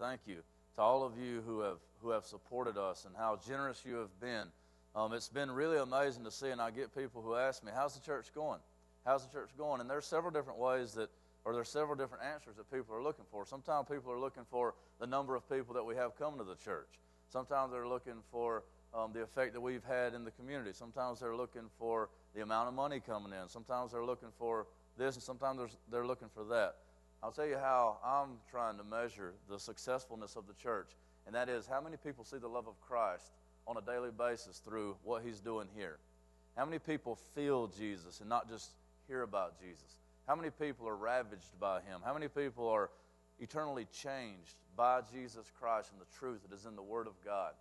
thank you to all of you who have, who have supported us and how generous you have been. Um, it's been really amazing to see, and I get people who ask me, How's the church going? How's the church going? And there's several different ways that, or there's several different answers that people are looking for. Sometimes people are looking for the number of people that we have coming to the church. Sometimes they're looking for um, the effect that we've had in the community. Sometimes they're looking for the amount of money coming in. Sometimes they're looking for this, and sometimes they're looking for that. I'll tell you how I'm trying to measure the successfulness of the church, and that is how many people see the love of Christ on a daily basis through what He's doing here. How many people feel Jesus and not just hear about Jesus? How many people are ravaged by Him? How many people are eternally changed by Jesus Christ and the truth that is in the Word of God?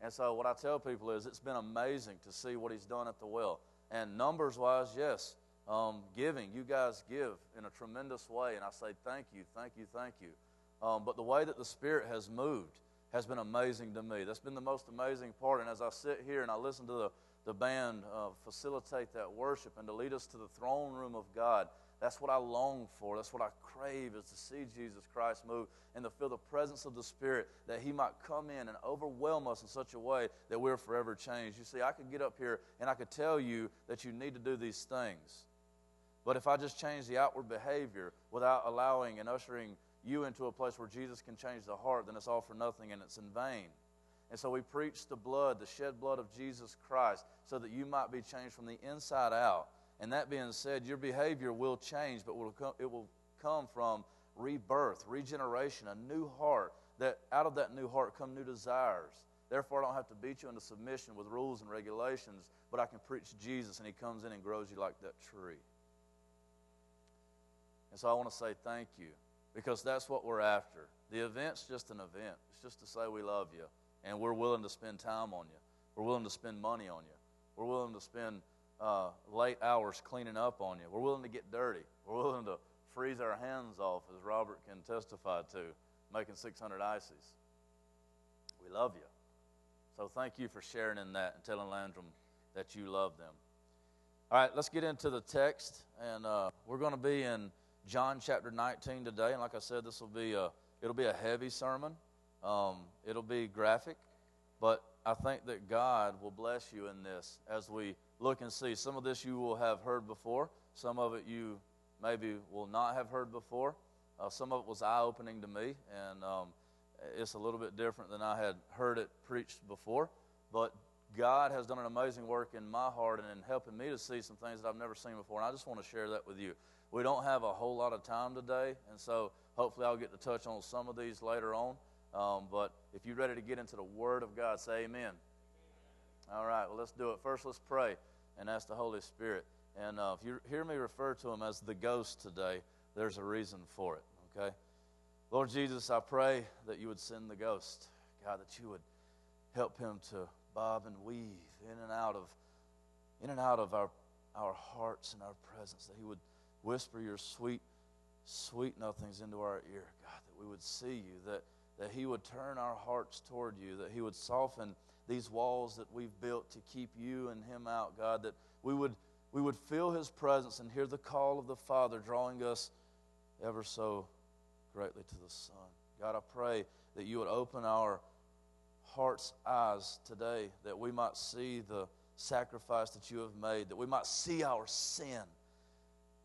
And so, what I tell people is it's been amazing to see what He's done at the well. And numbers wise, yes, um, giving, you guys give in a tremendous way. And I say thank you, thank you, thank you. Um, but the way that the Spirit has moved has been amazing to me. That's been the most amazing part. And as I sit here and I listen to the, the band uh, facilitate that worship and to lead us to the throne room of God, that's what I long for. That's what I crave is to see Jesus Christ move and to feel the presence of the Spirit that He might come in and overwhelm us in such a way that we're forever changed. You see, I could get up here and I could tell you that you need to do these things. But if I just change the outward behavior without allowing and ushering you into a place where Jesus can change the heart, then it's all for nothing and it's in vain. And so we preach the blood, the shed blood of Jesus Christ, so that you might be changed from the inside out and that being said, your behavior will change, but it will come from rebirth, regeneration, a new heart. That out of that new heart come new desires. Therefore, I don't have to beat you into submission with rules and regulations, but I can preach Jesus, and He comes in and grows you like that tree. And so I want to say thank you because that's what we're after. The event's just an event. It's just to say we love you, and we're willing to spend time on you. We're willing to spend money on you. We're willing to spend uh, late hours cleaning up on you. We're willing to get dirty. We're willing to freeze our hands off, as Robert can testify to, making 600 ices. We love you. So thank you for sharing in that and telling Landrum that you love them. All right, let's get into the text, and uh, we're going to be in John chapter 19 today. And like I said, this will be a it'll be a heavy sermon. Um, it'll be graphic, but I think that God will bless you in this as we look and see. Some of this you will have heard before, some of it you maybe will not have heard before. Uh, some of it was eye opening to me, and um, it's a little bit different than I had heard it preached before. But God has done an amazing work in my heart and in helping me to see some things that I've never seen before, and I just want to share that with you. We don't have a whole lot of time today, and so hopefully I'll get to touch on some of these later on. Um, but if you're ready to get into the Word of God, say amen. All right, well, let's do it. First, let's pray and ask the Holy Spirit. And uh, if you hear me refer to him as the ghost today, there's a reason for it, okay? Lord Jesus, I pray that you would send the ghost. God, that you would help him to bob and weave in and out of in and out of our our hearts and our presence, that he would whisper your sweet, sweet nothings into our ear, God, that we would see you, that, that he would turn our hearts toward you, that he would soften these walls that we've built to keep you and him out, God, that we would, we would feel his presence and hear the call of the Father drawing us ever so greatly to the Son. God, I pray that you would open our heart's eyes today, that we might see the sacrifice that you have made, that we might see our sin,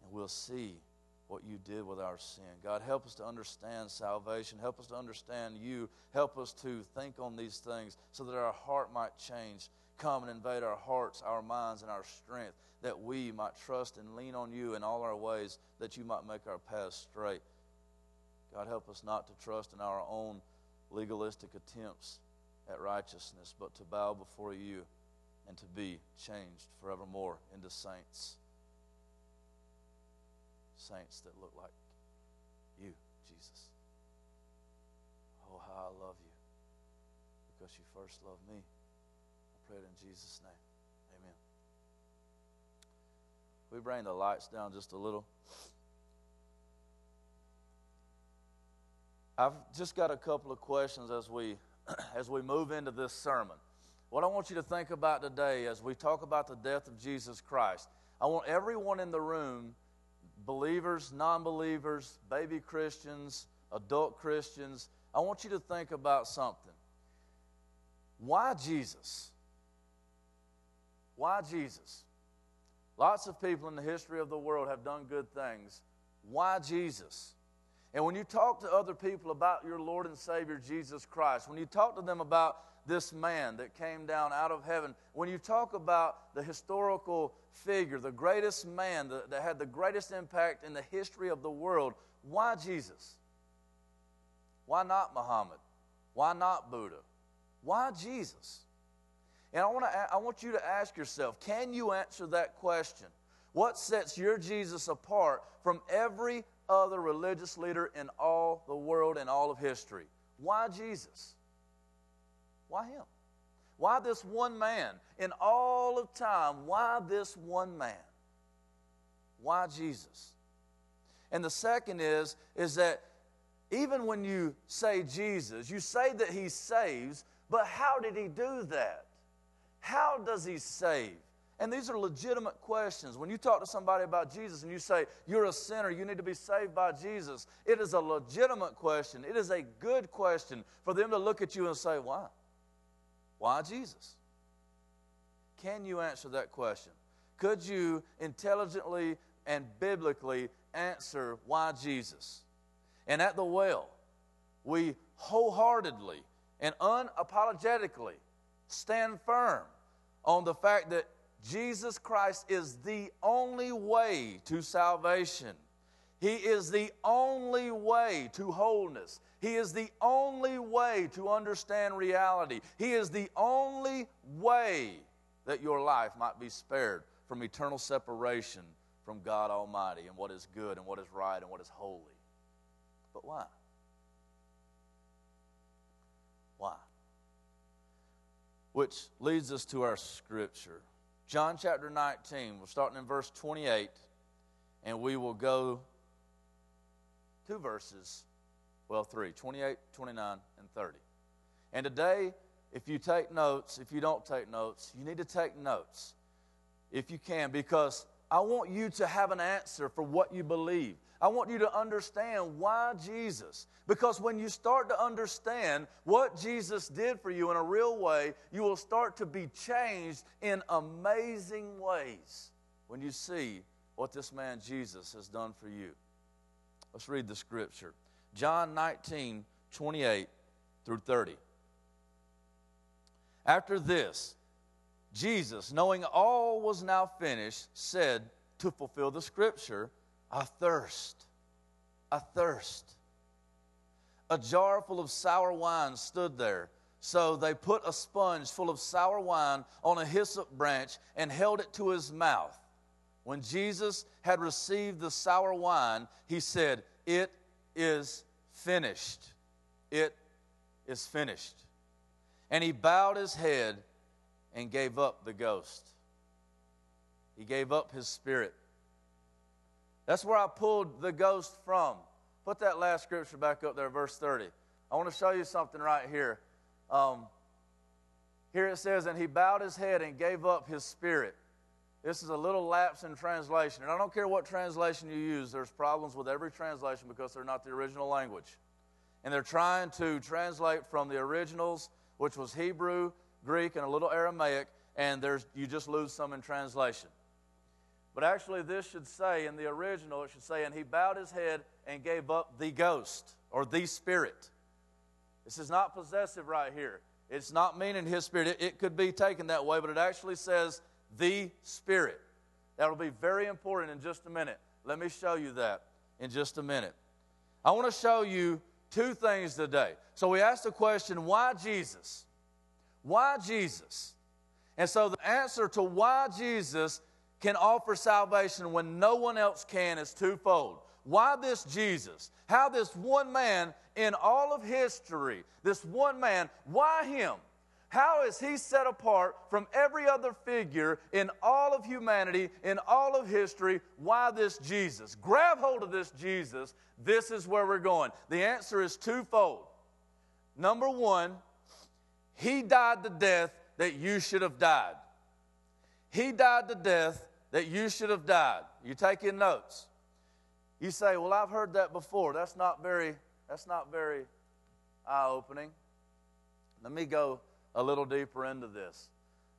and we'll see what you did with our sin. God, help us to understand salvation. Help us to understand you. Help us to think on these things so that our heart might change. Come and invade our hearts, our minds, and our strength, that we might trust and lean on you in all our ways, that you might make our paths straight. God, help us not to trust in our own legalistic attempts at righteousness, but to bow before you and to be changed forevermore into saints saints that look like you, Jesus. Oh, how I love you because you first loved me. I pray it in Jesus' name. Amen. We bring the lights down just a little. I've just got a couple of questions as we as we move into this sermon. What I want you to think about today as we talk about the death of Jesus Christ, I want everyone in the room believers, non believers, baby Christians, adult Christians, I want you to think about something. Why Jesus? Why Jesus? Lots of people in the history of the world have done good things. Why Jesus? And when you talk to other people about your Lord and Savior Jesus Christ, when you talk to them about this man that came down out of heaven, when you talk about the historical figure, the greatest man that, that had the greatest impact in the history of the world, why Jesus? Why not Muhammad? Why not Buddha? Why Jesus? And I want, to, I want you to ask yourself can you answer that question? What sets your Jesus apart from every other religious leader in all the world and all of history? Why Jesus? Why him? Why this one man? In all of time, why this one man? Why Jesus? And the second is, is that even when you say Jesus, you say that he saves, but how did he do that? How does he save? And these are legitimate questions. When you talk to somebody about Jesus and you say, You're a sinner, you need to be saved by Jesus, it is a legitimate question. It is a good question for them to look at you and say, Why? Why Jesus? Can you answer that question? Could you intelligently and biblically answer why Jesus? And at the well, we wholeheartedly and unapologetically stand firm on the fact that Jesus Christ is the only way to salvation. He is the only way to wholeness. He is the only way to understand reality. He is the only way that your life might be spared from eternal separation from God Almighty and what is good and what is right and what is holy. But why? Why? Which leads us to our scripture. John chapter 19, we're starting in verse 28, and we will go two verses, well, three 28, 29, and 30. And today, if you take notes, if you don't take notes, you need to take notes if you can, because I want you to have an answer for what you believe. I want you to understand why Jesus. Because when you start to understand what Jesus did for you in a real way, you will start to be changed in amazing ways when you see what this man Jesus has done for you. Let's read the scripture John 19, 28 through 30. After this, Jesus, knowing all was now finished, said to fulfill the scripture, a thirst, a thirst. A jar full of sour wine stood there. So they put a sponge full of sour wine on a hyssop branch and held it to his mouth. When Jesus had received the sour wine, he said, It is finished. It is finished. And he bowed his head and gave up the ghost. He gave up his spirit. That's where I pulled the ghost from. Put that last scripture back up there, verse 30. I want to show you something right here. Um, here it says, And he bowed his head and gave up his spirit. This is a little lapse in translation. And I don't care what translation you use, there's problems with every translation because they're not the original language. And they're trying to translate from the originals, which was Hebrew, Greek, and a little Aramaic, and there's, you just lose some in translation. But actually, this should say, in the original, it should say, and he bowed his head and gave up the ghost or the spirit. This is not possessive right here. It's not meaning his spirit. It, it could be taken that way, but it actually says the spirit. That'll be very important in just a minute. Let me show you that in just a minute. I want to show you two things today. So we asked the question, why Jesus? Why Jesus? And so the answer to why Jesus can offer salvation when no one else can is twofold. Why this Jesus? How this one man in all of history, this one man, why him? How is he set apart from every other figure in all of humanity, in all of history? Why this Jesus? Grab hold of this Jesus. This is where we're going. The answer is twofold. Number one, he died the death that you should have died. He died the death that you should have died. You taking notes. You say, Well, I've heard that before. That's not very, that's not very, eye opening. Let me go a little deeper into this.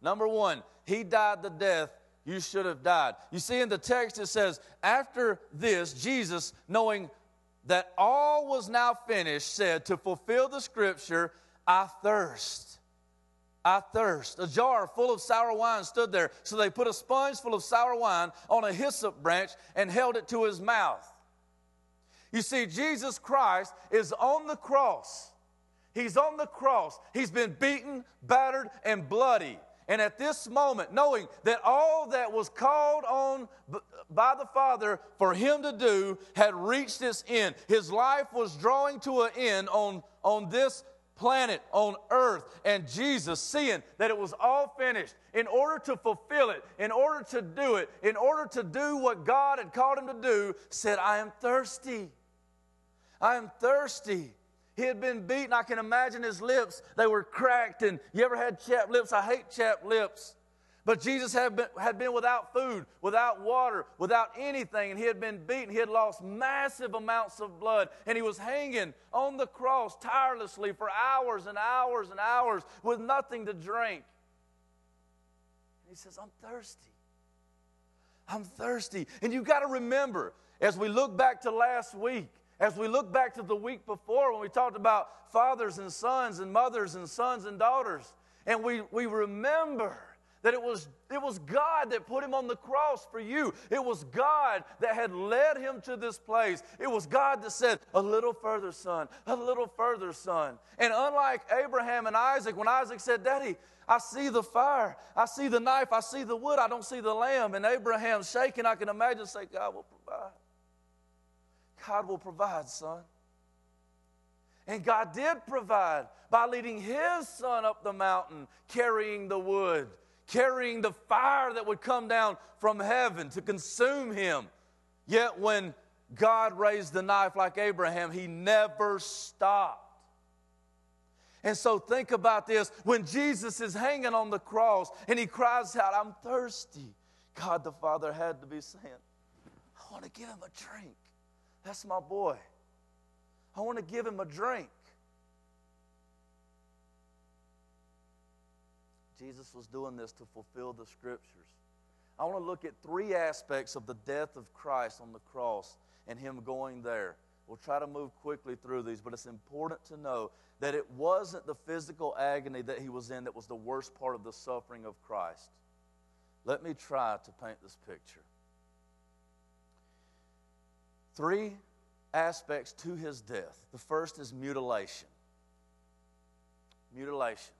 Number one, he died the death you should have died. You see, in the text it says, After this, Jesus, knowing that all was now finished, said, To fulfill the scripture, I thirst. I thirst. A jar full of sour wine stood there. So they put a sponge full of sour wine on a hyssop branch and held it to his mouth. You see, Jesus Christ is on the cross. He's on the cross. He's been beaten, battered, and bloody. And at this moment, knowing that all that was called on by the Father for him to do had reached its end, his life was drawing to an end on, on this planet, on earth. And Jesus, seeing that it was all finished, in order to fulfill it, in order to do it, in order to do what God had called him to do, said, I am thirsty. I am thirsty. He had been beaten. I can imagine his lips. They were cracked. And you ever had chapped lips? I hate chapped lips. But Jesus had been, had been without food, without water, without anything, and he had been beaten. He had lost massive amounts of blood, and he was hanging on the cross tirelessly for hours and hours and hours with nothing to drink. And he says, I'm thirsty. I'm thirsty. And you've got to remember, as we look back to last week, as we look back to the week before when we talked about fathers and sons and mothers and sons and daughters, and we, we remember that it was, it was God that put him on the cross for you. It was God that had led him to this place. It was God that said, A little further, son, a little further, son. And unlike Abraham and Isaac, when Isaac said, Daddy, I see the fire, I see the knife, I see the wood, I don't see the lamb. And Abraham shaking, I can imagine, say, God will. God will provide, son. And God did provide by leading his son up the mountain, carrying the wood, carrying the fire that would come down from heaven to consume him. Yet when God raised the knife like Abraham, he never stopped. And so think about this when Jesus is hanging on the cross and he cries out, I'm thirsty, God the Father had to be saying, I want to give him a drink. That's my boy. I want to give him a drink. Jesus was doing this to fulfill the scriptures. I want to look at three aspects of the death of Christ on the cross and him going there. We'll try to move quickly through these, but it's important to know that it wasn't the physical agony that he was in that was the worst part of the suffering of Christ. Let me try to paint this picture. Three aspects to his death. The first is mutilation. Mutilation.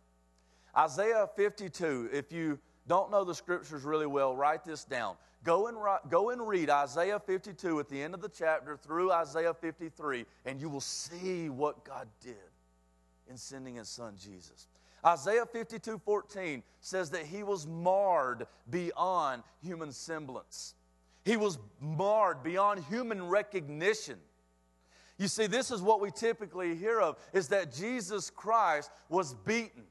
Isaiah 52, if you don't know the scriptures really well, write this down. Go and, go and read Isaiah 52 at the end of the chapter through Isaiah 53, and you will see what God did in sending his son Jesus. Isaiah 52 14 says that he was marred beyond human semblance. He was marred beyond human recognition. You see, this is what we typically hear of is that Jesus Christ was beaten.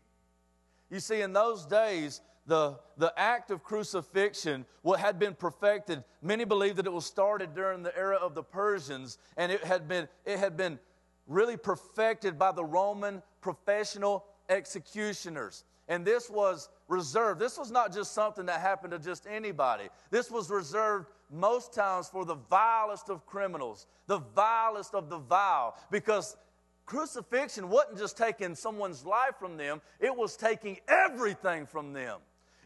You see, in those days, the, the act of crucifixion what had been perfected many believe that it was started during the era of the persians and it had been it had been really perfected by the roman professional executioners and this was reserved this was not just something that happened to just anybody this was reserved most times for the vilest of criminals, the vilest of the vile, because crucifixion wasn't just taking someone's life from them, it was taking everything from them.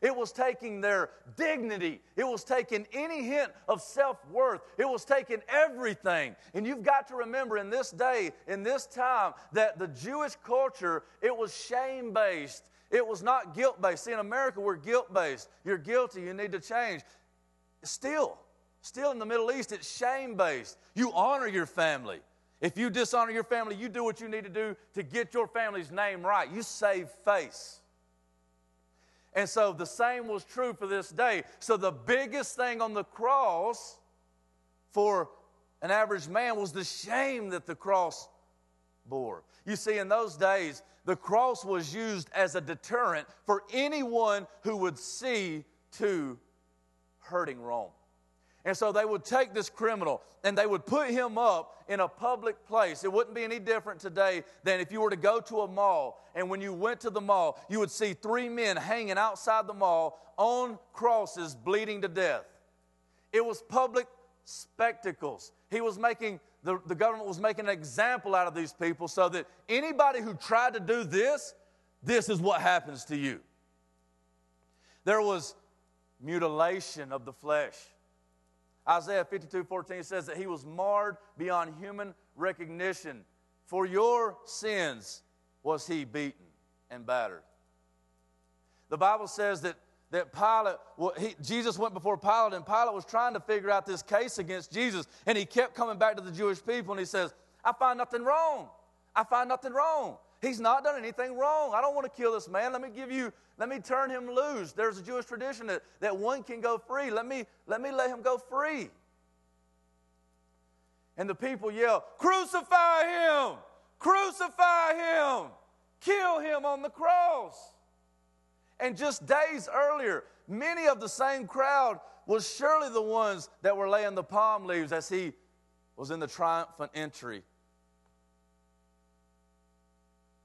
It was taking their dignity. It was taking any hint of self worth. It was taking everything. And you've got to remember in this day, in this time, that the Jewish culture, it was shame based. It was not guilt based. See, in America, we're guilt based. You're guilty. You need to change. Still, Still in the Middle East, it's shame based. You honor your family. If you dishonor your family, you do what you need to do to get your family's name right. You save face. And so the same was true for this day. So the biggest thing on the cross for an average man was the shame that the cross bore. You see, in those days, the cross was used as a deterrent for anyone who would see to hurting Rome. And so they would take this criminal and they would put him up in a public place. It wouldn't be any different today than if you were to go to a mall and when you went to the mall, you would see three men hanging outside the mall on crosses bleeding to death. It was public spectacles. He was making, the, the government was making an example out of these people so that anybody who tried to do this, this is what happens to you. There was mutilation of the flesh. Isaiah 52 14 says that he was marred beyond human recognition. For your sins was he beaten and battered. The Bible says that, that Pilate, well, he, Jesus went before Pilate, and Pilate was trying to figure out this case against Jesus, and he kept coming back to the Jewish people, and he says, I find nothing wrong. I find nothing wrong. He's not done anything wrong. I don't want to kill this man. Let me give you, let me turn him loose. There's a Jewish tradition that, that one can go free. Let me, let me let him go free. And the people yell, Crucify him! Crucify him! Kill him on the cross. And just days earlier, many of the same crowd was surely the ones that were laying the palm leaves as he was in the triumphant entry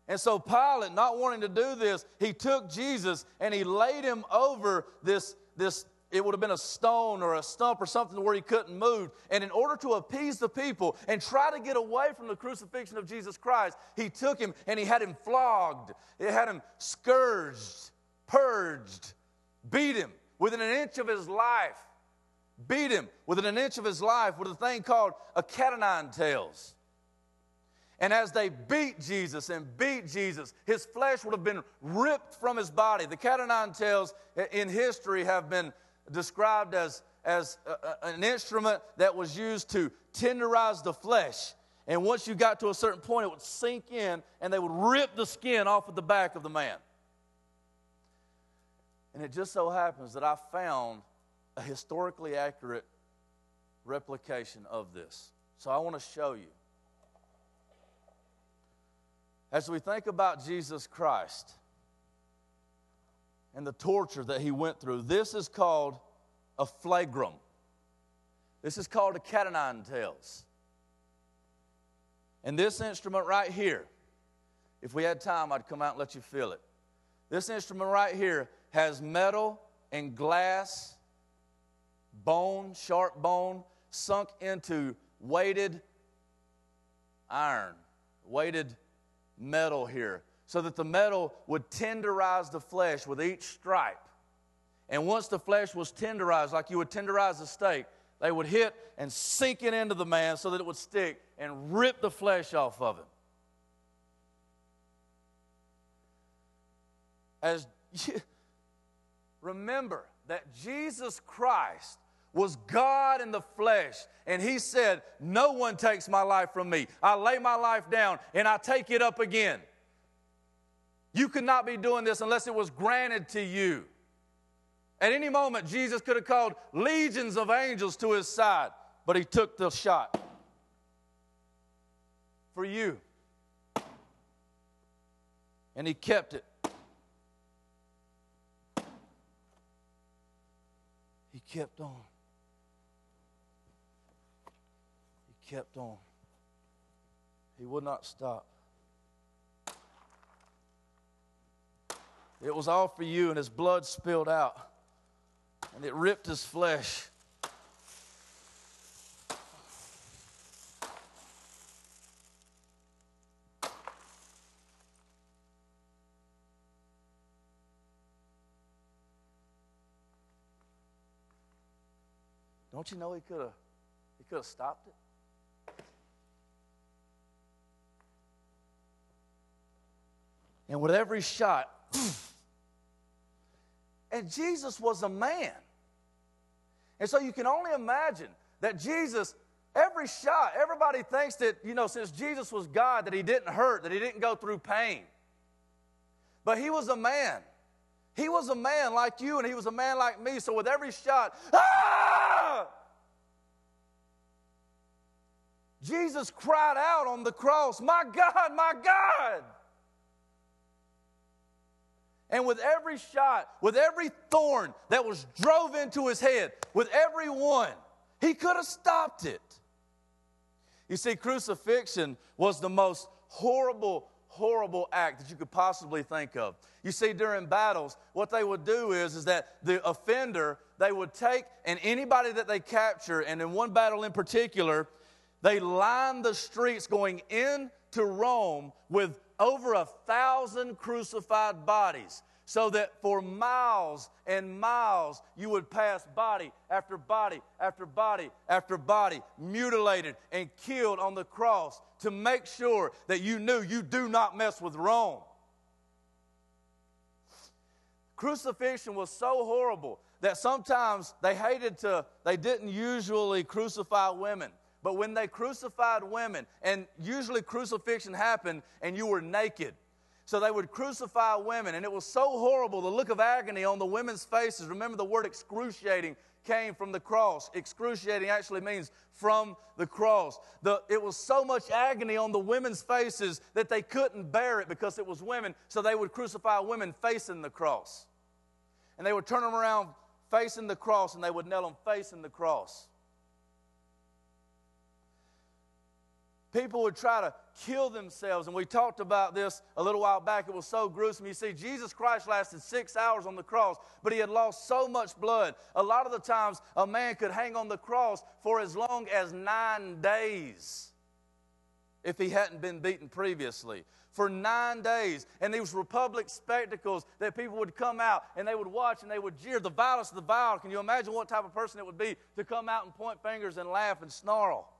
and so Pilate, not wanting to do this, he took Jesus and he laid him over this, this it would have been a stone or a stump or something where he couldn't move. And in order to appease the people and try to get away from the crucifixion of Jesus Christ, he took him and he had him flogged. He had him scourged, purged, beat him within an inch of his life. Beat him within an inch of his life with a thing called a cat o' nine tails. And as they beat Jesus and beat Jesus, his flesh would have been ripped from his body. The cat nine tails in history have been described as, as a, an instrument that was used to tenderize the flesh. And once you got to a certain point, it would sink in and they would rip the skin off of the back of the man. And it just so happens that I found a historically accurate replication of this. So I want to show you. As we think about Jesus Christ and the torture that he went through, this is called a flagrum. This is called a cat o' nine tails. And this instrument right here, if we had time, I'd come out and let you feel it. This instrument right here has metal and glass, bone, sharp bone, sunk into weighted iron, weighted metal here so that the metal would tenderize the flesh with each stripe. And once the flesh was tenderized, like you would tenderize a steak, they would hit and sink it into the man so that it would stick and rip the flesh off of him. As remember that Jesus Christ was God in the flesh. And he said, No one takes my life from me. I lay my life down and I take it up again. You could not be doing this unless it was granted to you. At any moment, Jesus could have called legions of angels to his side, but he took the shot for you. And he kept it. He kept on. Kept on. He would not stop. It was all for you, and his blood spilled out, and it ripped his flesh. Don't you know he could have he could have stopped it? And with every shot, and Jesus was a man. And so you can only imagine that Jesus, every shot, everybody thinks that, you know, since Jesus was God, that he didn't hurt, that he didn't go through pain. But he was a man. He was a man like you, and he was a man like me. So with every shot, ah! Jesus cried out on the cross, My God, my God. And with every shot, with every thorn that was drove into his head, with every one, He could have stopped it. You see, crucifixion was the most horrible, horrible act that you could possibly think of. You see, during battles, what they would do is, is that the offender, they would take, and anybody that they capture, and in one battle in particular, they lined the streets going into Rome with over a thousand crucified bodies so that for miles and miles you would pass body after body after body after body, mutilated and killed on the cross to make sure that you knew you do not mess with Rome. Crucifixion was so horrible that sometimes they hated to, they didn't usually crucify women. But when they crucified women, and usually crucifixion happened and you were naked, so they would crucify women, and it was so horrible the look of agony on the women's faces. Remember, the word excruciating came from the cross. Excruciating actually means from the cross. The, it was so much agony on the women's faces that they couldn't bear it because it was women, so they would crucify women facing the cross. And they would turn them around facing the cross, and they would nail them facing the cross. People would try to kill themselves. And we talked about this a little while back. It was so gruesome. You see, Jesus Christ lasted six hours on the cross, but he had lost so much blood. A lot of the times, a man could hang on the cross for as long as nine days if he hadn't been beaten previously. For nine days. And these were public spectacles that people would come out and they would watch and they would jeer. The vilest of the vile. Can you imagine what type of person it would be to come out and point fingers and laugh and snarl?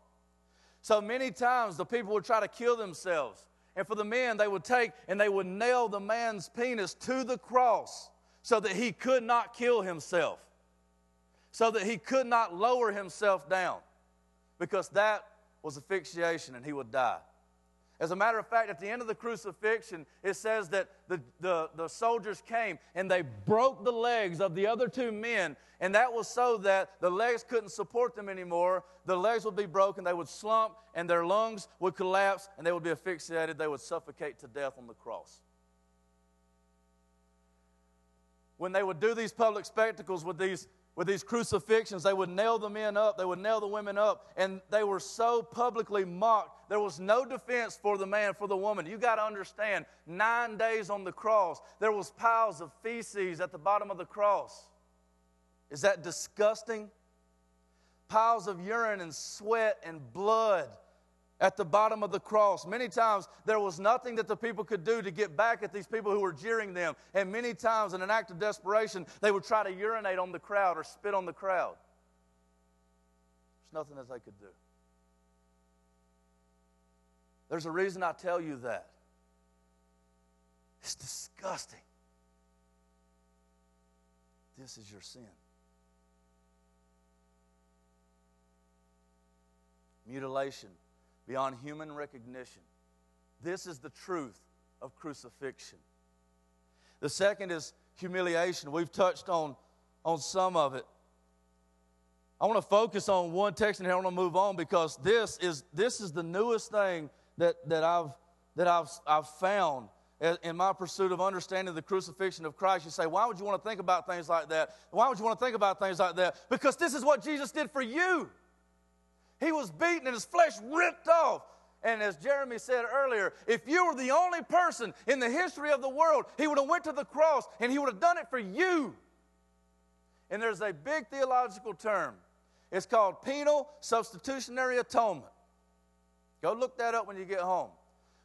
So many times the people would try to kill themselves. And for the men, they would take and they would nail the man's penis to the cross so that he could not kill himself, so that he could not lower himself down, because that was asphyxiation and he would die. As a matter of fact, at the end of the crucifixion, it says that the, the, the, soldiers came and they broke the legs of the other two men, and that was so that the legs couldn't support them anymore. The legs would be broken, they would slump, and their lungs would collapse, and they would be asphyxiated. They would suffocate to death on the cross. When they would do these public spectacles with these with these crucifixions. They would nail the men up, they would nail the women up, and they were so publicly mocked. There was no defense for the man, for the woman. You got to understand, nine days on the cross, there was piles of feces at the bottom of the cross. Is that disgusting? Piles of urine and sweat and blood at the bottom of the cross. Many times there was nothing that the people could do to get back at these people who were jeering them. And many times, in an act of desperation, they would try to urinate on the crowd or spit on the crowd. There's nothing that they could do. There's a reason I tell you that. It's disgusting. This is your sin. Mutilation beyond human recognition. This is the truth of crucifixion. The second is humiliation. We've touched on, on some of it. I want to focus on one text and here I want to move on because this is, this is the newest thing that, that, I've, that I've, I've found in my pursuit of understanding the crucifixion of Christ. You say, why would you want to think about things like that? Why would you want to think about things like that? Because this is what Jesus did for you. He was beaten and his flesh ripped off. And as Jeremy said earlier, if you were the only person in the history of the world, he would have went to the cross and he would have done it for you. And there's a big theological term. It's called penal substitutionary atonement. Go look that up when you get home.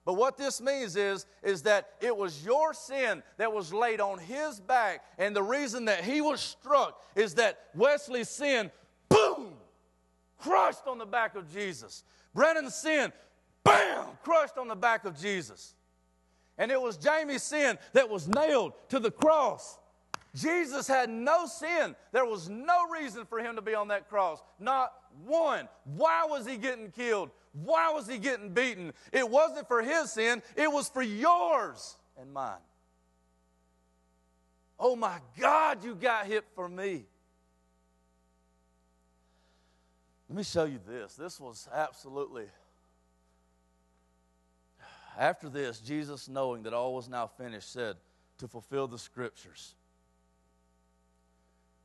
But what this means is, is that it was your sin that was laid on his back. And the reason that he was struck is that Wesley's sin, crushed on the back of Jesus. Brennan's sin, bam, crushed on the back of Jesus. And it was Jamie's sin that was nailed to the cross. Jesus had no sin. There was no reason for him to be on that cross. Not one. Why was he getting killed? Why was he getting beaten? It wasn't for his sin, it was for yours and mine. Oh my God, you got hit for me. Let me show you this. This was absolutely. After this, Jesus, knowing that all was now finished, said, To fulfill the scriptures,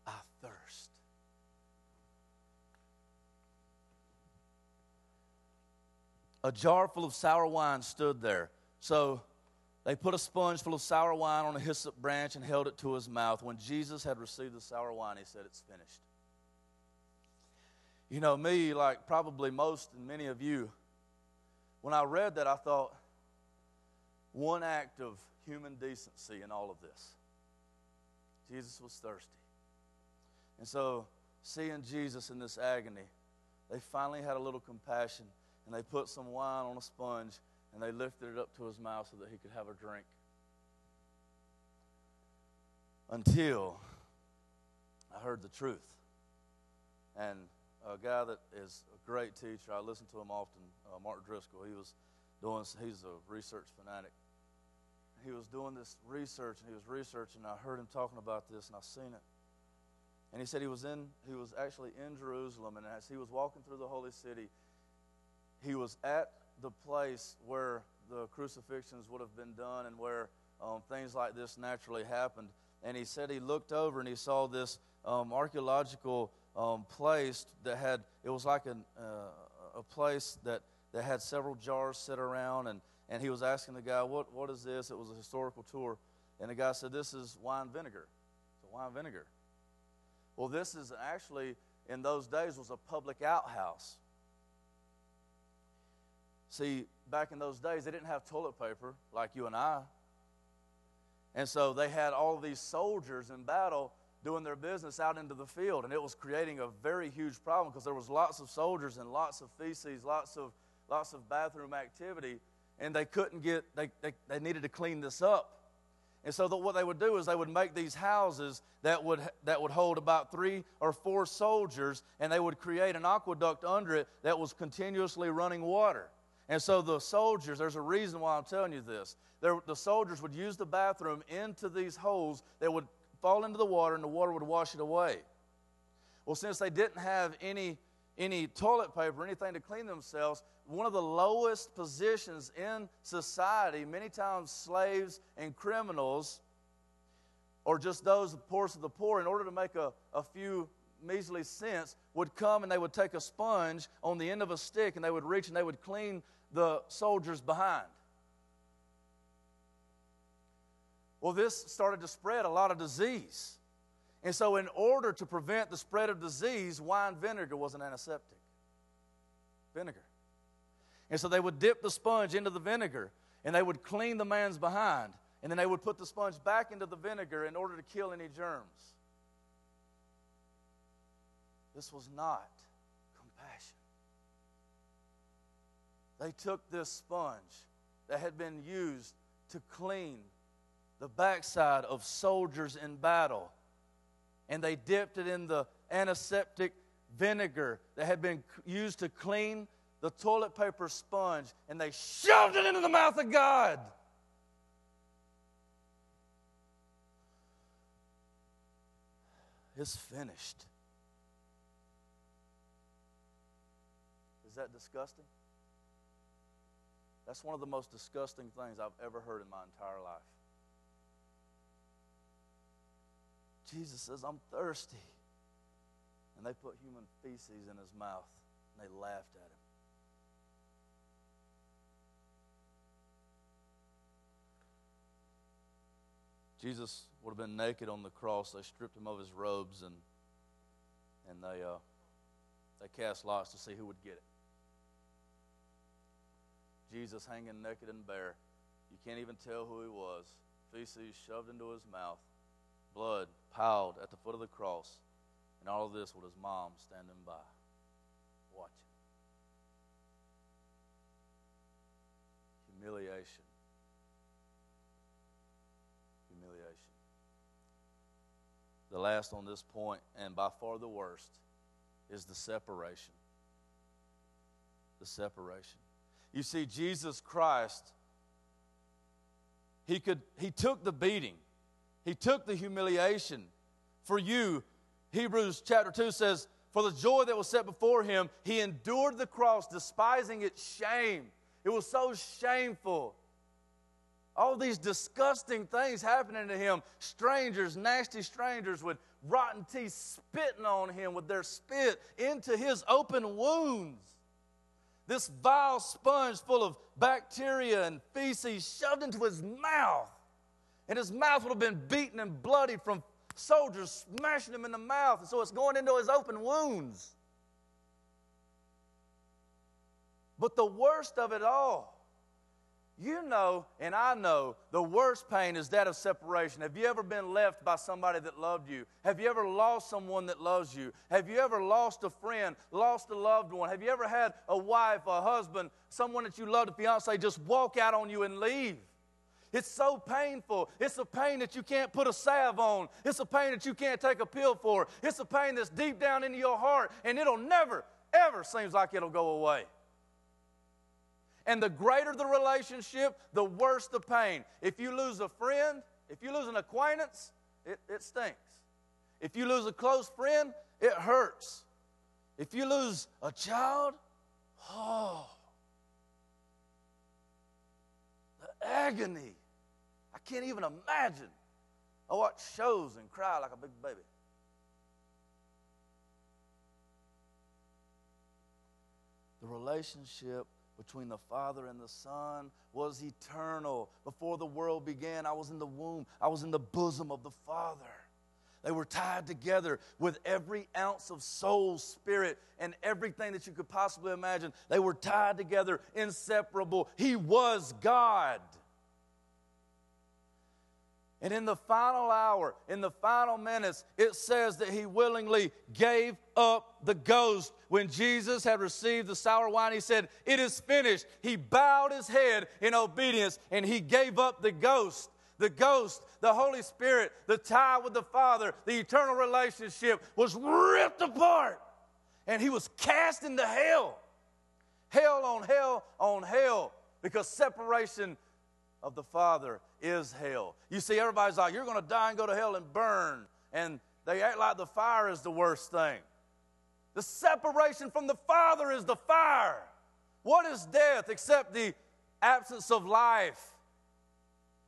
I thirst. A jar full of sour wine stood there. So they put a sponge full of sour wine on a hyssop branch and held it to his mouth. When Jesus had received the sour wine, he said, It's finished. You know, me, like probably most and many of you, when I read that, I thought, one act of human decency in all of this. Jesus was thirsty. And so, seeing Jesus in this agony, they finally had a little compassion and they put some wine on a sponge and they lifted it up to his mouth so that he could have a drink. Until I heard the truth. And a guy that is a great teacher, I listen to him often, uh, Mark Driscoll, he was doing, he's a research fanatic. He was doing this research and he was researching. I heard him talking about this and I seen it. And he said he was in, he was actually in Jerusalem, and as he was walking through the holy city, he was at the place where the crucifixions would have been done and where um, things like this naturally happened. And he said he looked over and he saw this um, archaeological um, place that had, it was like an, uh, a place that, that had several jars set around. And, and he was asking the guy, what, what is this? It was a historical tour. And the guy said, This is wine vinegar. It's wine vinegar. Well, this is actually, in those days, was a public outhouse. See, back in those days, they didn't have toilet paper like you and I. And so they had all these soldiers in battle doing their business out into the field. And it was creating a very huge problem because there was lots of soldiers and lots of feces, lots of, lots of bathroom activity. And they couldn't get, they, they, they needed to clean this up. And so what they would do is they would make these houses that would, that would hold about three or four soldiers, and they would create an aqueduct under it that was continuously running water. And so the soldiers, there's a reason why I'm telling you this. There, the soldiers would use the bathroom into these holes that would fall into the water, and the water would wash it away. Well, since they didn't have any, any toilet paper, anything to clean themselves, one of the lowest positions in society, many times slaves and criminals, or just those the poorest of the poor, in order to make a, a few measly cents, would come and they would take a sponge on the end of a stick and they would reach and they would clean the soldiers behind. Well, this started to spread a lot of disease. And so, in order to prevent the spread of disease, wine vinegar was an antiseptic. Vinegar. And so they would dip the sponge into the vinegar and they would clean the man's behind. And then they would put the sponge back into the vinegar in order to kill any germs. This was not compassion. They took this sponge that had been used to clean the backside of soldiers in battle and they dipped it in the antiseptic vinegar that had been used to clean the toilet paper sponge and they shoved it into the mouth of God. It's finished. Is that disgusting? That's one of the most disgusting things I've ever heard in my entire life. Jesus says, I'm thirsty. And they put human feces in his mouth and they laughed at him. Jesus would have been naked on the cross. They stripped him of his robes and and they uh, they cast lots to see who would get it. Jesus hanging naked and bare. You can't even tell who he was. Feces shoved into his mouth, blood piled at the foot of the cross, and all of this with his mom standing by, watching. Humiliation. Humiliation. The last on this point, and by far the worst, is the separation. The separation. You see, Jesus Christ, he, could, he took the beating, he took the humiliation for you. Hebrews chapter 2 says, For the joy that was set before him, he endured the cross, despising its shame. It was so shameful all these disgusting things happening to him. Strangers, nasty strangers with rotten teeth spitting on him with their spit into his open wounds. this vile sponge full of bacteria and feces shoved into his mouth. And his mouth would have been beaten and bloody from soldiers smashing him in the mouth. And so it's going into his open wounds. But the worst of it all, you know, and I know, the worst pain is that of separation. Have you ever been left by somebody that loved you? Have you ever lost someone that loves you? Have you ever lost a friend, lost a loved one? Have you ever had a wife, a husband, someone that you loved, a fiance, just walk out on you and leave? It's so painful. It's a pain that you can't put a salve on. It's a pain that you can't take a pill for. It's a pain that's deep down into your heart, and it'll never, ever seems like it'll go away. And the greater the relationship, the worse the pain. If you lose a friend, if you lose an acquaintance, it, it stinks. If you lose a close friend, it hurts. If you lose a child, oh, agony. I can't even imagine. I watch shows and cry like a big baby. The relationship between the Father and the Son was eternal. Before the world began, I was in the womb, I was in the bosom of the Father. They were tied together with every ounce of soul, spirit, and everything that you could possibly imagine. They were tied together, inseparable. He was God. And in the final hour, in the final minutes, it says that he willingly gave up the ghost. When Jesus had received the sour wine, he said, It is finished. He bowed his head in obedience and he gave up the ghost. The ghost, the Holy Spirit, the tie with the Father, the eternal relationship was ripped apart and he was cast into hell. Hell on hell on hell because separation of the Father is hell. You see, everybody's like, you're going to die and go to hell and burn. And they act like the fire is the worst thing. The separation from the Father is the fire. What is death except the absence of life?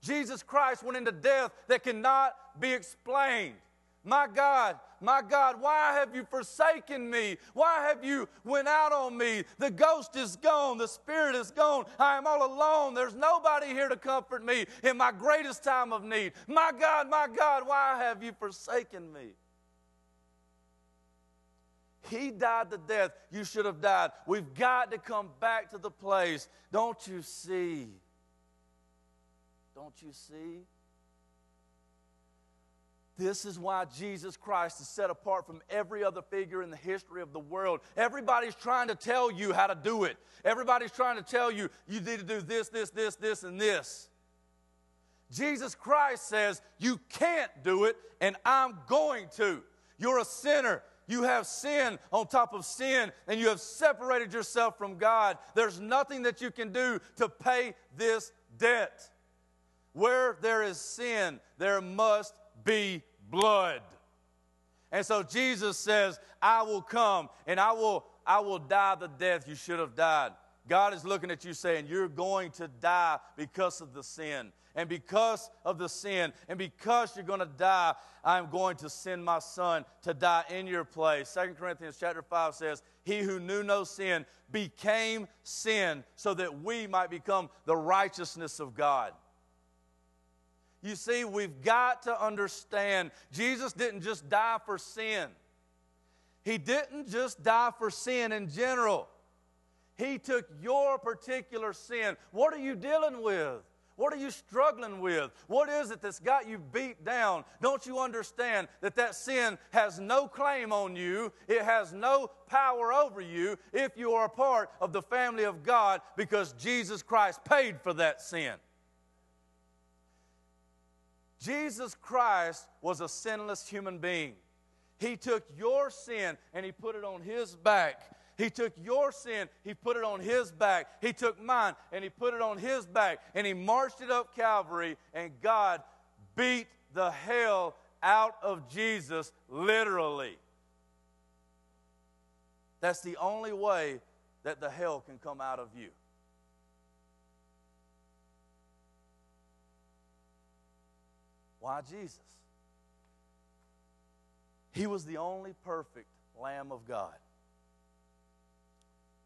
Jesus Christ went into death that cannot be explained. My God, my God, why have you forsaken me? Why have you went out on me? The ghost is gone, the spirit is gone. I am all alone. There's nobody here to comfort me in my greatest time of need. My God, my God, why have you forsaken me? He died the death you should have died. We've got to come back to the place. Don't you see? Don't you see? This is why Jesus Christ is set apart from every other figure in the history of the world. Everybody's trying to tell you how to do it. Everybody's trying to tell you you need to do this, this, this, this, and this. Jesus Christ says, You can't do it, and I'm going to. You're a sinner. You have sin on top of sin, and you have separated yourself from God. There's nothing that you can do to pay this debt. Where there is sin, there must be blood. And so Jesus says, I will come and I will, I will die the death you should have died. God is looking at you saying, You're going to die because of the sin. And because of the sin, and because you're going to die, I'm going to send my son to die in your place. 2 Corinthians chapter 5 says, He who knew no sin became sin so that we might become the righteousness of God. You see, we've got to understand Jesus didn't just die for sin. He didn't just die for sin in general. He took your particular sin. What are you dealing with? What are you struggling with? What is it that's got you beat down? Don't you understand that that sin has no claim on you? It has no power over you if you are a part of the family of God because Jesus Christ paid for that sin. Jesus Christ was a sinless human being. He took your sin and he put it on his back. He took your sin, he put it on his back. He took mine and he put it on his back. And he marched it up Calvary, and God beat the hell out of Jesus literally. That's the only way that the hell can come out of you. Why Jesus? He was the only perfect Lamb of God.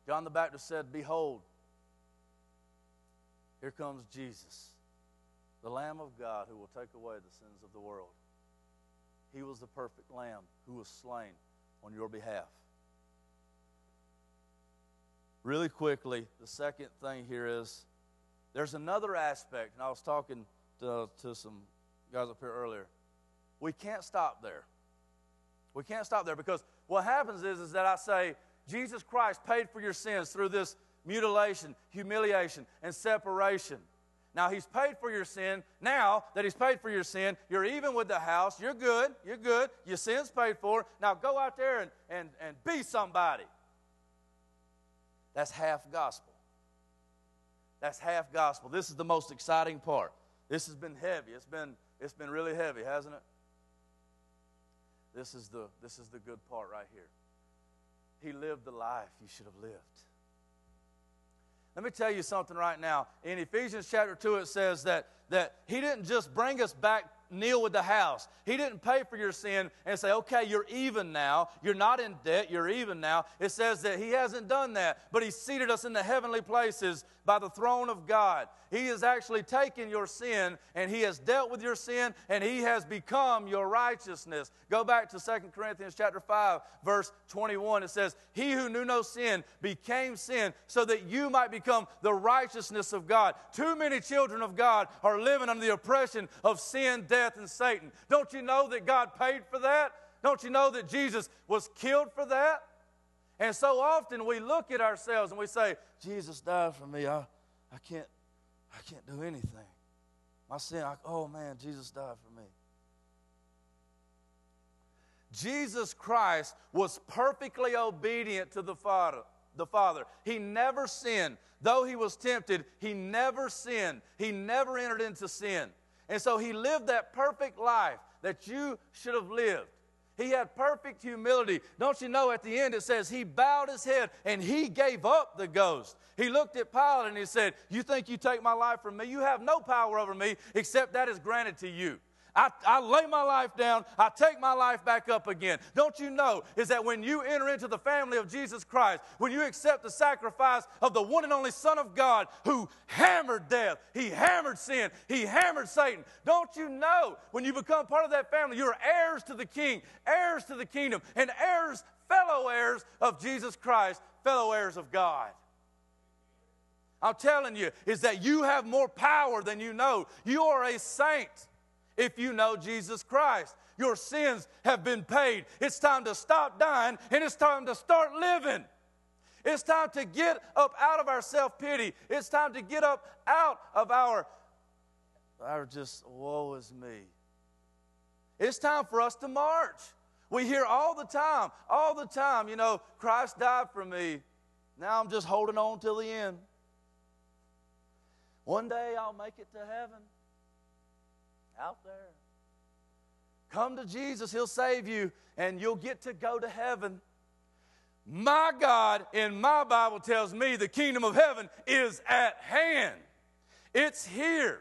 John the Baptist said, Behold, here comes Jesus, the Lamb of God who will take away the sins of the world. He was the perfect Lamb who was slain on your behalf. Really quickly, the second thing here is there's another aspect, and I was talking to, to some guys up here earlier. We can't stop there. We can't stop there because what happens is, is that I say, Jesus Christ paid for your sins through this mutilation, humiliation, and separation. Now, He's paid for your sin. Now that He's paid for your sin, you're even with the house. You're good. You're good. Your sin's paid for. Now go out there and, and, and be somebody. That's half gospel. That's half gospel. This is the most exciting part. This has been heavy. It's been, it's been really heavy, hasn't it? This is the, this is the good part right here. He lived the life you should have lived. Let me tell you something right now. In Ephesians chapter 2, it says that, that He didn't just bring us back kneel with the house. He didn't pay for your sin and say, okay, you're even now. You're not in debt. You're even now. It says that He hasn't done that, but He seated us in the heavenly places by the throne of God. He has actually taken your sin and He has dealt with your sin and He has become your righteousness. Go back to 2 Corinthians chapter 5, verse 21. It says, He who knew no sin became sin so that you might become the righteousness of God. Too many children of God are living under the oppression of sin, death, and Satan. Don't you know that God paid for that? Don't you know that Jesus was killed for that? And so often we look at ourselves and we say, Jesus died for me. I, I, can't, I can't do anything. My sin, I, oh man, Jesus died for me. Jesus Christ was perfectly obedient to the Father. The Father. He never sinned. Though he was tempted, he never sinned. He never entered into sin. And so he lived that perfect life that you should have lived. He had perfect humility. Don't you know at the end it says he bowed his head and he gave up the ghost. He looked at Pilate and he said, You think you take my life from me? You have no power over me except that is granted to you. I, I lay my life down, I take my life back up again. Don't you know is that when you enter into the family of Jesus Christ, when you accept the sacrifice of the one and only Son of God who hammered death, he hammered sin, he hammered Satan. Don't you know when you become part of that family, you're heirs to the King, heirs to the kingdom, and heirs, fellow heirs of Jesus Christ, fellow heirs of God. I'm telling you, is that you have more power than you know. You are a saint if you know Jesus Christ. Your sins have been paid. It's time to stop dying and it's time to start living. It's time to get up out of our self pity. It's time to get up out of our, our just, woe is me. It's time for us to march. We hear all the time, all the time, you know, Christ died for me. Now I'm just holding on till the end. One day I'll make it to heaven out there. Come to Jesus, He'll save you, and you'll get to go to heaven. My God in my Bible tells me the kingdom of heaven is at hand. It's here.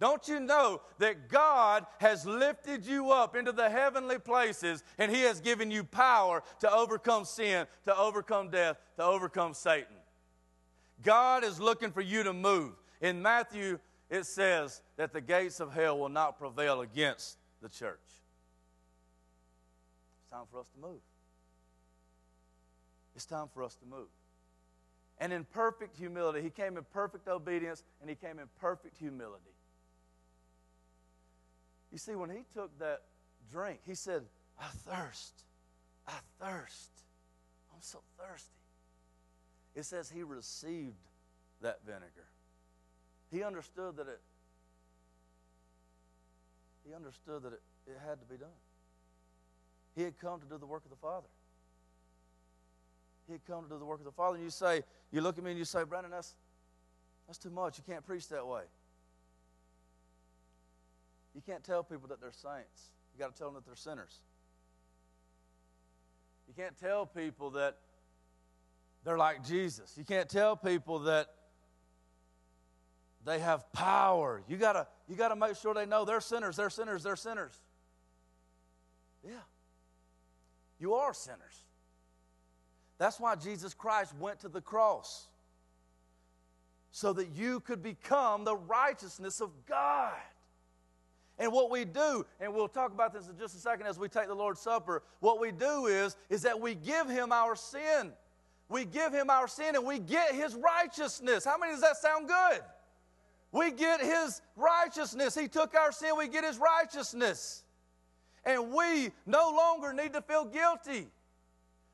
Don't you know that God has lifted you up into the heavenly places and He has given you power to overcome sin, to overcome death, to overcome Satan? God is looking for you to move. In Matthew it says that the gates of hell will not prevail against the church. It's time for us to move. It's time for us to move. And in perfect humility, he came in perfect obedience and he came in perfect humility. You see, when he took that drink, he said, I thirst. I thirst. I'm so thirsty. It says he received that vinegar. He understood that it he understood that it, it had to be done. He had come to do the work of the Father. He had come to do the work of the Father. And you say, you look at me and you say, Brandon, that's that's too much. You can't preach that way. You can't tell people that they're saints. You got to tell them that they're sinners. You can't tell people that they're like Jesus. You can't tell people that they have power. You gotta, you gotta make sure they know they're sinners, they're sinners, they're sinners. Yeah. You are sinners. That's why Jesus Christ went to the cross. So that you could become the righteousness of God. And what we do, and we'll talk about this in just a second as we take the Lord's Supper, what we do is, is that we give him our sin. We give him our sin and we get his righteousness. How many does that sound good? We get his righteousness. He took our sin, we get his righteousness. And we no longer need to feel guilty.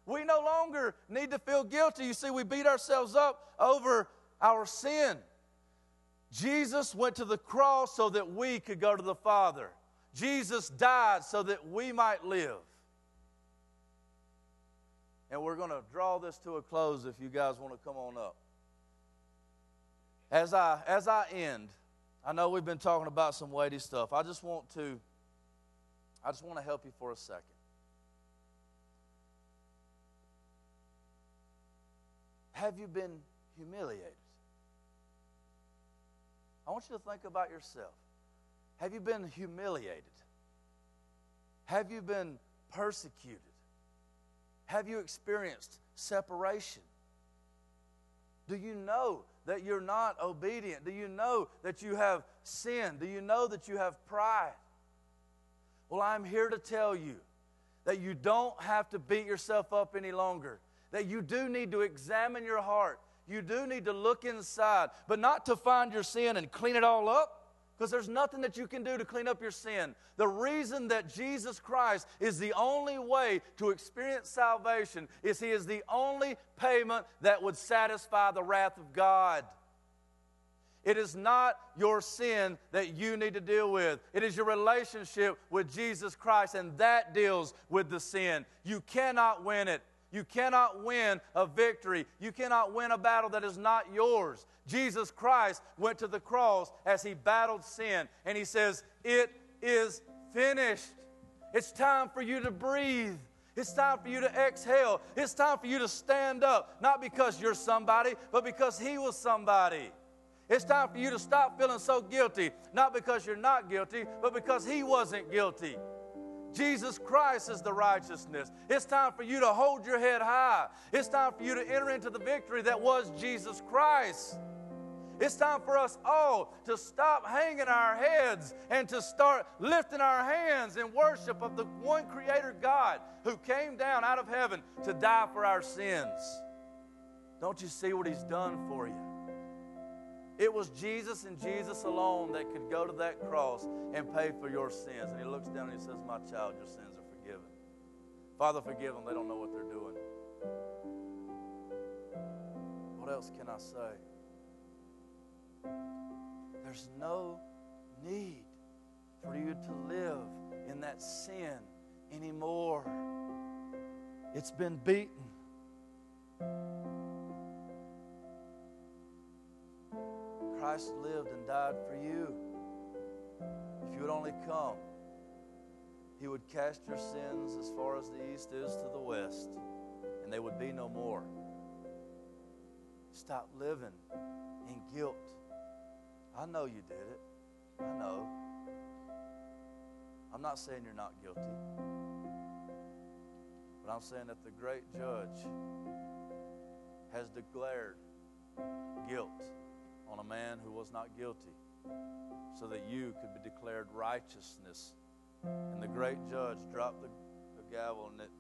We no longer need to feel guilty. You see, we beat ourselves up over our sin. Jesus went to the cross so that we could go to the Father. Jesus died so that we might live. And we're going to draw this to a close if you guys want to come on up. As I as I end, I know we've been talking about some weighty stuff. I just want to I just want to help you for a second. Have you been humiliated? I want you to think about yourself. Have you been humiliated? Have you been persecuted? Have you experienced separation? Do you know that you're not obedient? Do you know that you have sinned? Do you know that you have pride? Well, I'm here to tell you that you don't have to beat yourself up any longer, that you do need to examine your heart you do need to look inside, but not to find your sin and clean it all up. Because there's nothing that you can do to clean up your sin. The reason that Jesus Christ is the only way to experience salvation is He is the only payment that would satisfy the wrath of God. It is not your sin that you need to deal with. It is your relationship with Jesus Christ, and that deals with the sin. You cannot win it. You cannot win a victory. You cannot win a battle that is not yours. Jesus Christ went to the cross as he battled sin, and he says, It is finished. It's time for you to breathe. It's time for you to exhale. It's time for you to stand up, not because you're somebody, but because he was somebody. It's time for you to stop feeling so guilty, not because you're not guilty, but because he wasn't guilty. Jesus Christ is the righteousness. It's time for you to hold your head high. It's time for you to enter into the victory that was Jesus Christ. It's time for us all to stop hanging our heads and to start lifting our hands in worship of the one Creator God who came down out of heaven to die for our sins. Don't you see what He's done for you? It was Jesus and Jesus alone that could go to that cross and pay for your sins. And he looks down and he says, My child, your sins are forgiven. Father, forgive them. They don't know what they're doing. What else can I say? There's no need for you to live in that sin anymore. It's been beaten. Christ lived and died for you. If you would only come, He would cast your sins as far as the east is to the west, and they would be no more. Stop living in guilt. I know you did it. I know. I'm not saying you're not guilty, but I'm saying that the great judge has declared guilt on a man who was not guilty so that you could be declared righteousness. And the great judge dropped the, the gavel and it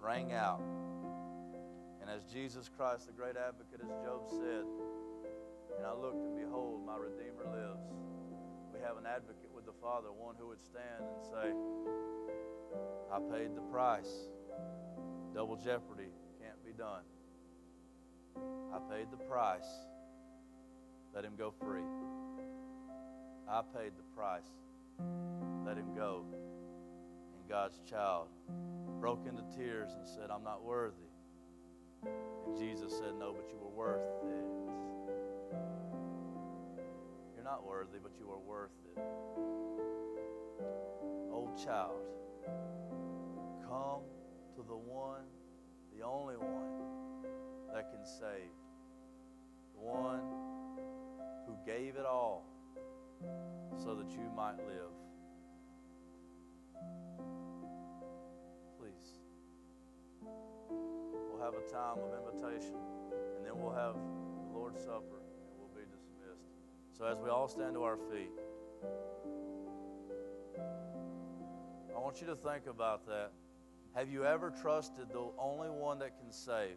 rang out. And as Jesus Christ, the great advocate, as Job said, and I looked and behold, my Redeemer lives. We have an advocate with the Father, one who would stand and say, I paid the price. Double jeopardy can't be done. I paid the price. Let him go free. I paid the price. Let him go. And God's child broke into tears and said, I'm not worthy. And Jesus said, No, but you were worth it. You're not worthy, but you are worth it. Old child, come to the one, the only one that can save. The one gave it all so that you might live. Please. We'll have a time of invitation, and then we'll have the Lord's Supper, and we'll be dismissed. So as we all stand to our feet, I want you to think about that. Have you ever trusted the only one that can save?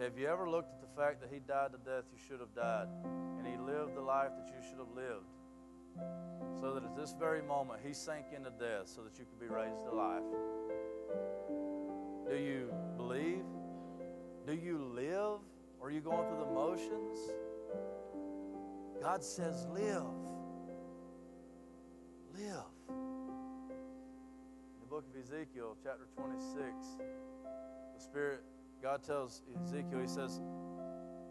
Have you ever looked at the fact that he died the death you should have died, and he lived the life that you should have lived? So that at this very moment, he sank into death so that you could be raised to life. Do you believe? Do you live? Or are you going through the motions? God says, live. Live. In the book of Ezekiel, chapter 26, the Spirit, God tells Ezekiel, He says,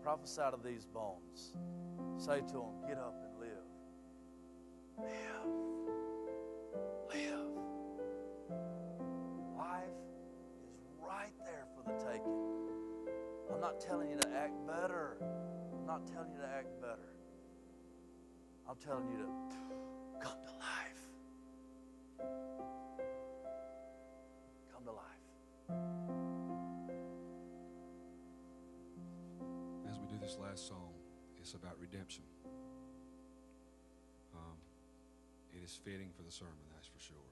prophesy to these bones. Say to them, get up and live. Live. Live. Life is right there for the taking. I'm not telling you to act better. I'm not telling you to act better. I'm telling you to come to life. This last song, it's about redemption. Um, it is fitting for the sermon, that's for sure.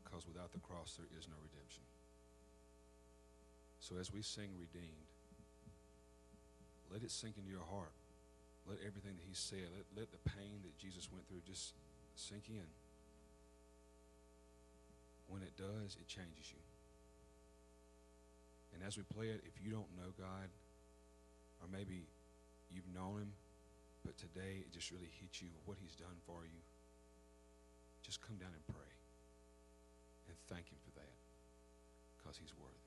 Because without the cross, there is no redemption. So as we sing redeemed, let it sink into your heart. Let everything that he said, let, let the pain that Jesus went through just sink in. When it does, it changes you. And as we play it, if you don't know God, or maybe you've known him, but today it just really hits you what he's done for you, just come down and pray and thank him for that because he's worthy.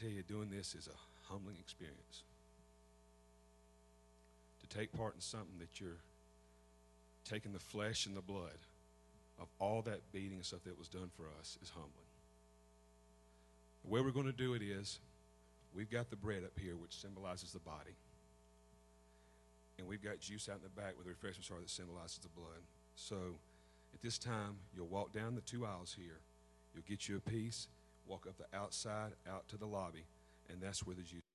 Tell you, doing this is a humbling experience. To take part in something that you're taking the flesh and the blood of all that beating and stuff that was done for us is humbling. The way we're going to do it is we've got the bread up here, which symbolizes the body. And we've got juice out in the back with the refreshments are that symbolizes the blood. So at this time, you'll walk down the two aisles here. You'll get you a piece, walk up the outside, out to the lobby, and that's where the juice.